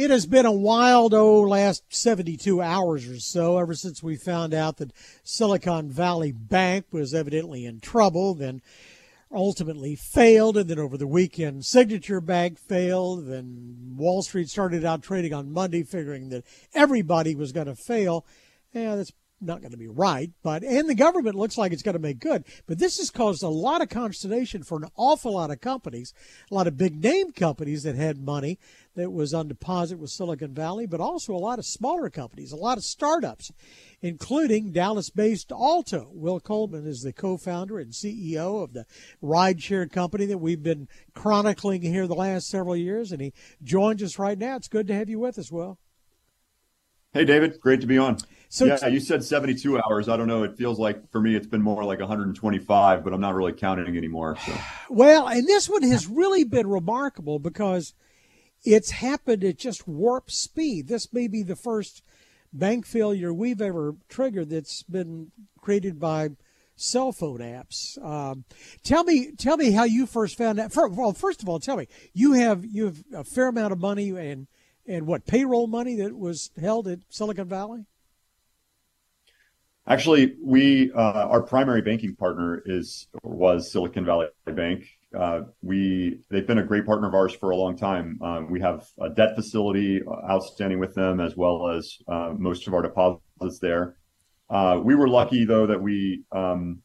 It has been a wild, oh, last 72 hours or so ever since we found out that Silicon Valley Bank was evidently in trouble, then ultimately failed, and then over the weekend, Signature Bank failed. Then Wall Street started out trading on Monday, figuring that everybody was going to fail. Yeah, that's not going to be right, but and the government looks like it's going to make good. But this has caused a lot of consternation for an awful lot of companies, a lot of big name companies that had money that was on deposit with Silicon Valley, but also a lot of smaller companies, a lot of startups, including Dallas-based Alto. Will Coleman is the co-founder and CEO of the rideshare company that we've been chronicling here the last several years, and he joins us right now. It's good to have you with us, Will. Hey, David. Great to be on. So yeah, you said 72 hours. I don't know. It feels like for me, it's been more like 125, but I'm not really counting anymore. So. Well, and this one has really been remarkable because it's happened at just warp speed. This may be the first bank failure we've ever triggered that's been created by cell phone apps. Um, tell me, tell me how you first found out. Well, first of all, tell me you have you have a fair amount of money and and what payroll money that was held at Silicon Valley. Actually, we uh, our primary banking partner is was Silicon Valley Bank. Uh, we they've been a great partner of ours for a long time. Uh, we have a debt facility outstanding with them, as well as uh, most of our deposits there. Uh, we were lucky though that we um,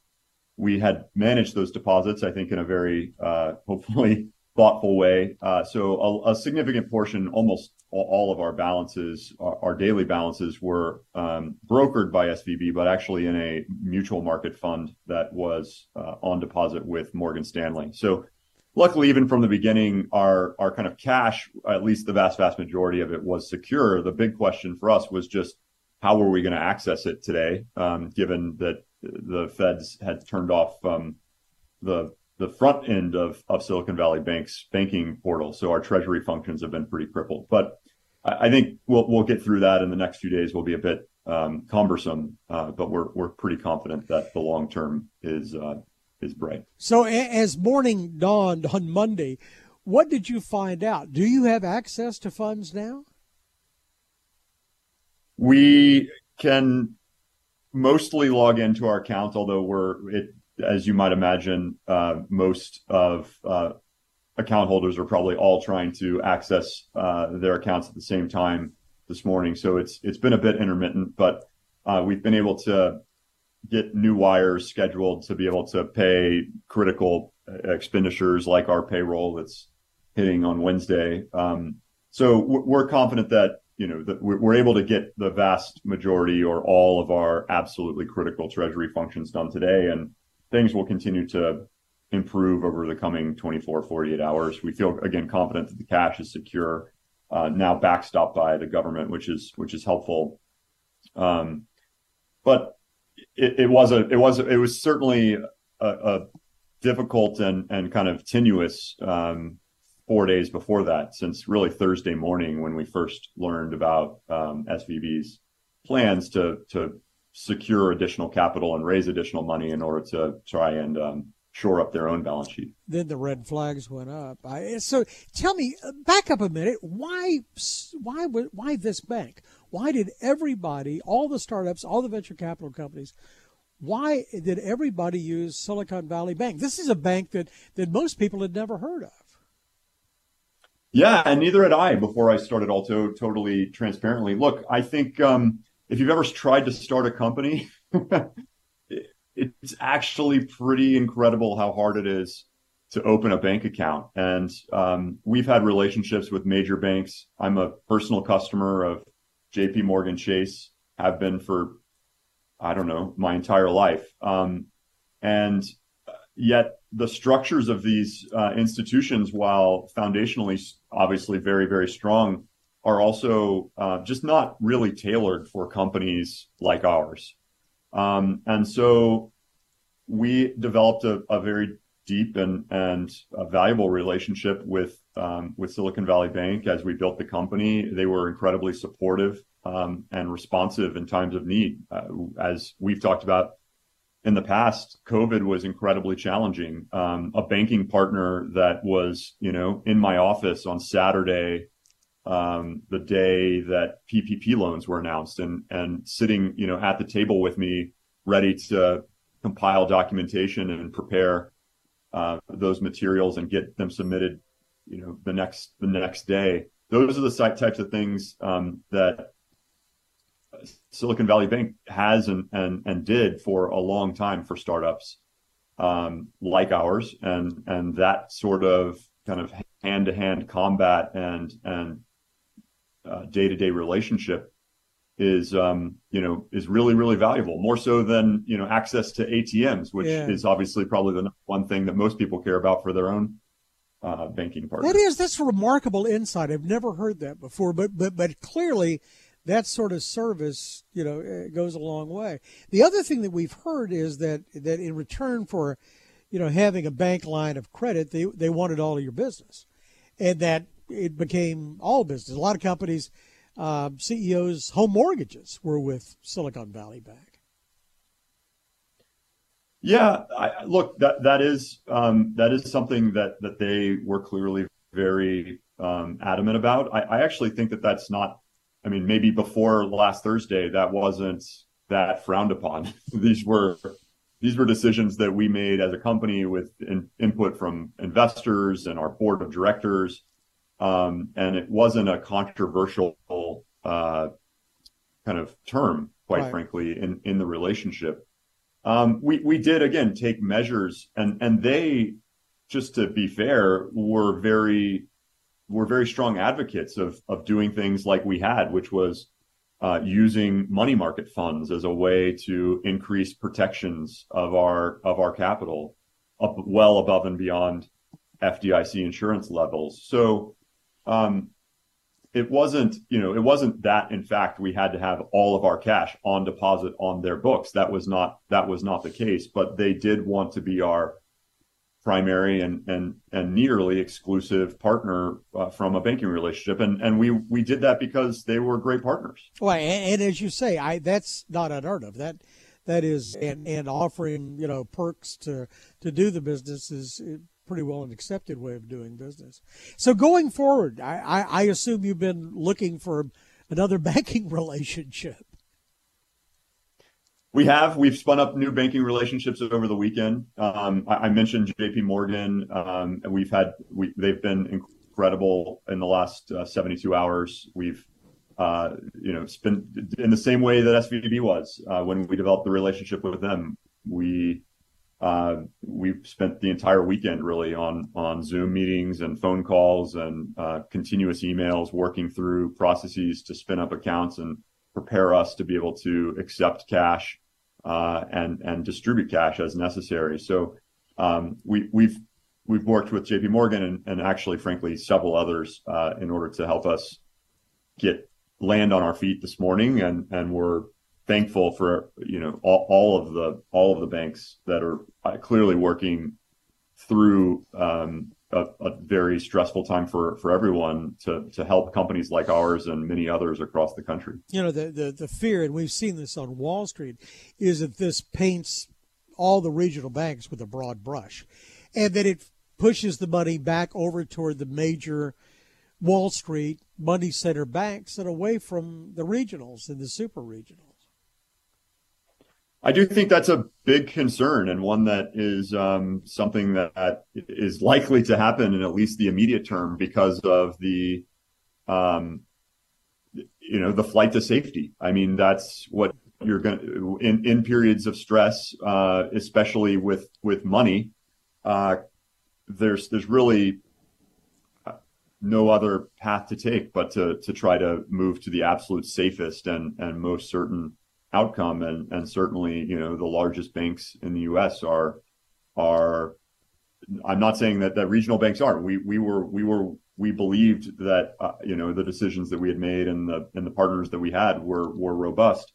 we had managed those deposits. I think in a very uh, hopefully thoughtful way. so a, a significant portion, almost all of our balances, our daily balances were um, brokered by SVB, but actually in a mutual market fund that was uh, on deposit with Morgan Stanley. So luckily, even from the beginning, our our kind of cash, at least the vast vast majority of it, was secure. The big question for us was just how were we going to access it today, um, given that the Feds had turned off um, the the front end of, of Silicon Valley Bank's banking portal. So our treasury functions have been pretty crippled. But I, I think we'll we'll get through that in the next few days. Will be a bit um, cumbersome, uh, but we're we're pretty confident that the long term is uh, is bright. So as morning dawned on Monday, what did you find out? Do you have access to funds now? We can mostly log into our account, although we're it as you might imagine, uh, most of uh, account holders are probably all trying to access uh, their accounts at the same time this morning. So it's it's been a bit intermittent, but uh, we've been able to get new wires scheduled to be able to pay critical expenditures like our payroll that's hitting on Wednesday. Um, so we're confident that you know that we're able to get the vast majority or all of our absolutely critical treasury functions done today and things will continue to improve over the coming 24, 48 hours. We feel again confident that the cash is secure, uh, now backstopped by the government, which is which is helpful. Um, but it, was a it was it was certainly a, difficult and kind of tenuous um, four days before that, since really Thursday morning when we first learned about um, SVB's plans to to secure additional capital and raise additional money in order to try and shore up their own balance sheet. Then the red flags went up. I, so tell me, uh, back up a minute. Why, why, why this bank? Why did everybody, all the startups, all the venture capital companies, why did everybody use Silicon Valley Bank? This is a bank that that most people had never heard of. Yeah, and neither had I before I started Alto. Totally transparently, look, I think. Um, if you've ever tried to start a company, it's actually pretty incredible how hard it is to open a bank account. And um, we've had relationships with major banks. I'm a personal customer of JP Morgan Chase, have been for, I don't know, my entire life. Um, and yet the structures of these uh, institutions, while foundationally obviously very, very strong, are also uh, just not really tailored for companies like ours. Um, and so we developed a, a very deep and, and valuable relationship with um, with Silicon Valley Bank as we built the company. They were incredibly supportive um, and responsive in times of need. Uh, as we've talked about in the past, COVID was incredibly challenging. Um, a banking partner that was, you know, in my office on Saturday um, the day that PPP loans were announced, and and sitting you know at the table with me, ready to compile documentation and prepare uh, those materials and get them submitted, you know, the next the next day. Those are the types of things um, that Silicon Valley Bank has and, and and did for a long time for startups um, like ours, and and that sort of kind of hand to hand combat and and day to day relationship is um, you know is really really valuable more so than you know access to ATMs which yeah. is obviously probably the one thing that most people care about for their own uh, banking partner. That is that's remarkable insight. I've never heard that before, but but but clearly that sort of service, you know, eh, goes a long way. The other thing that we've heard is that that in return for, you know, having a bank line of credit, they they wanted all of your business, and that it became all business. A lot of companies, uh, CEOs' home mortgages were with Silicon Valley Bank. Yeah, I, look, that that is um, that is something that that they were clearly very um, adamant about. I, I actually think that that's not I mean, maybe before last Thursday, that wasn't that frowned upon. these were these were decisions that we made as a company with in, input from investors and our board of directors, um, and it wasn't a controversial uh, kind of term, quite right. frankly, in in the relationship. Um, we we did again take measures, and and they, just to be fair, were very were very strong advocates of of doing things like we had, which was uh, using money market funds as a way to increase protections of our of our capital up well above and beyond FDIC insurance levels. So um, it wasn't you know it wasn't that in fact we had to have all of our cash on deposit on their books. That was not that was not the case. But they did want to be our primary and and and nearly exclusive partner uh, from a banking relationship and and we we did that because they were great partners well and, and, as you say i that's not unheard of that that is and and offering you know perks to to do the business is pretty well an accepted way of doing business so going forward i i, I assume you've been looking for another banking relationship we have. We've spun up new banking relationships over the weekend. Um, I, I, mentioned J.P. Morgan. Um, and we've had we, they've been incredible in the last uh, 72 hours. We've uh, you know it's in the same way that SVB was uh, when we developed the relationship with them. We uh, we've spent the entire weekend really on on Zoom meetings and phone calls and uh, continuous emails, working through processes to spin up accounts and prepare us to be able to accept cash uh, and and distribute cash as necessary. So um, we we've we've worked with J.P. Morgan and, and actually, frankly, several others uh, in order to help us get land on our feet this morning, and and we're thankful for you know all, all of the all of the banks that are uh, clearly working through um, a, a, very stressful time for, for everyone to, to help companies like ours and many others across the country. You know, the, the, the fear, and we've seen this on Wall Street, is that this paints all the regional banks with a broad brush and that it pushes the money back over toward the major Wall Street money center banks and away from the regionals and the super regionals. I do think that's a big concern and one that is um, something that is likely to happen in at least the immediate term because of the, um, you know, the flight to safety. I mean, that's what you're going to in in periods of stress, uh, especially with with money. Uh, there's there's really no other path to take but to to try to move to the absolute safest and and most certain outcome. And, and certainly, you know, the largest banks in the U.S. are are. I'm not saying that that regional banks aren't. We we were we were we believed that uh, you know the decisions that we had made and the and the partners that we had were were robust.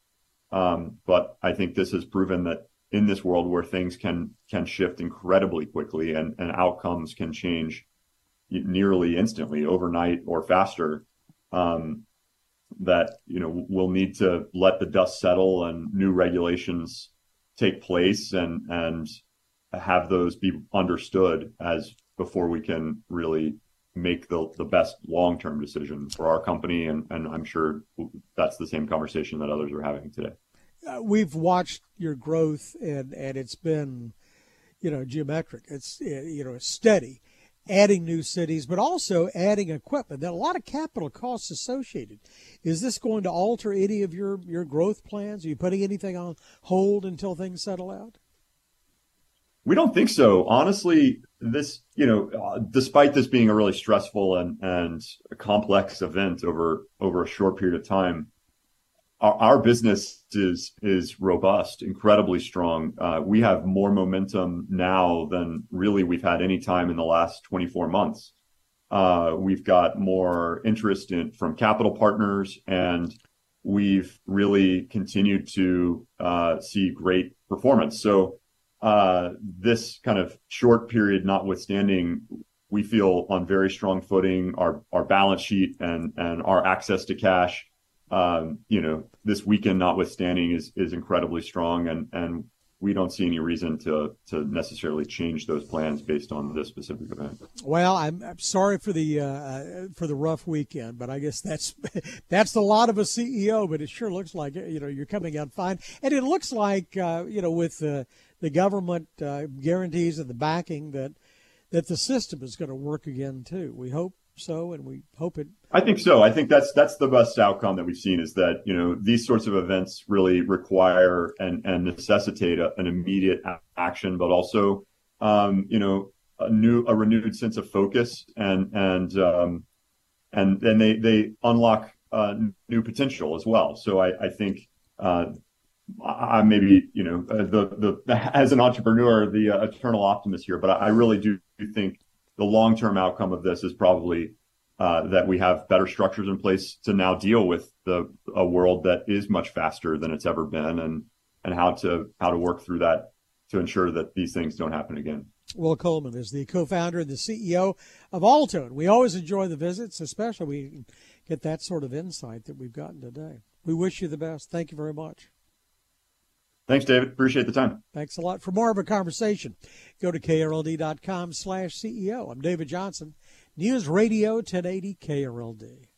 Um, but I think this has proven that in this world where things can can shift incredibly quickly and, and outcomes can change nearly instantly overnight or faster um, that you know we'll need to let the dust settle and new regulations take place and and have those be understood as before we can really make the the best long term decision for our company, and and I'm sure that's the same conversation that others are having today. Uh, we've watched your growth, and and it's been, you know, geometric. It's you know steady, adding new cities, but also adding equipment. Are a lot of capital costs associated. Is this going to alter any of your your growth plans? Are you putting anything on hold until things settle out? We don't think so. Honestly, this, you know, uh, despite this being a really stressful and, and complex event over, over a short period of time, our, our business is, is robust, incredibly strong. Uh, we have more momentum now than really we've had any time in the last 24 months. Uh, we've got more interest in from capital partners and we've really continued to uh, see great performance. So uh, this kind of short period notwithstanding, we feel on very strong footing. Our our balance sheet and and our access to cash, um, you know, this weekend notwithstanding is is incredibly strong, and and we don't see any reason to to necessarily change those plans based on this specific event. Well, I'm, I'm sorry for the uh, for the rough weekend, but I guess that's that's the lot of a CEO. But it sure looks like you know you're coming out fine, and it looks like uh, you know with uh, the government uh, guarantees and the backing that that the system is going to work again too. We hope so, and we hope it. I think so. I think that's that's the best outcome that we've seen is that you know these sorts of events really require and and necessitate a, an immediate action, but also um, you know a new a renewed sense of focus and and um, and then they they unlock uh, new potential as well. So I, I think uh, I'm maybe you know uh, the the as an entrepreneur the uh, eternal optimist here, but I, I really do think the long term outcome of this is probably uh, that we have better structures in place to now deal with the a world that is much faster than it's ever been, and and how to how to work through that to ensure that these things don't happen again. Will Coleman is the co-founder and the CEO of Alto. We always enjoy the visits, especially we get that sort of insight that we've gotten today. We wish you the best. Thank you very much. Thanks, David. Appreciate the time. Thanks a lot. For more of a conversation, go to krld.com slash CEO. I'm David Johnson, News Radio 1080 KRLD.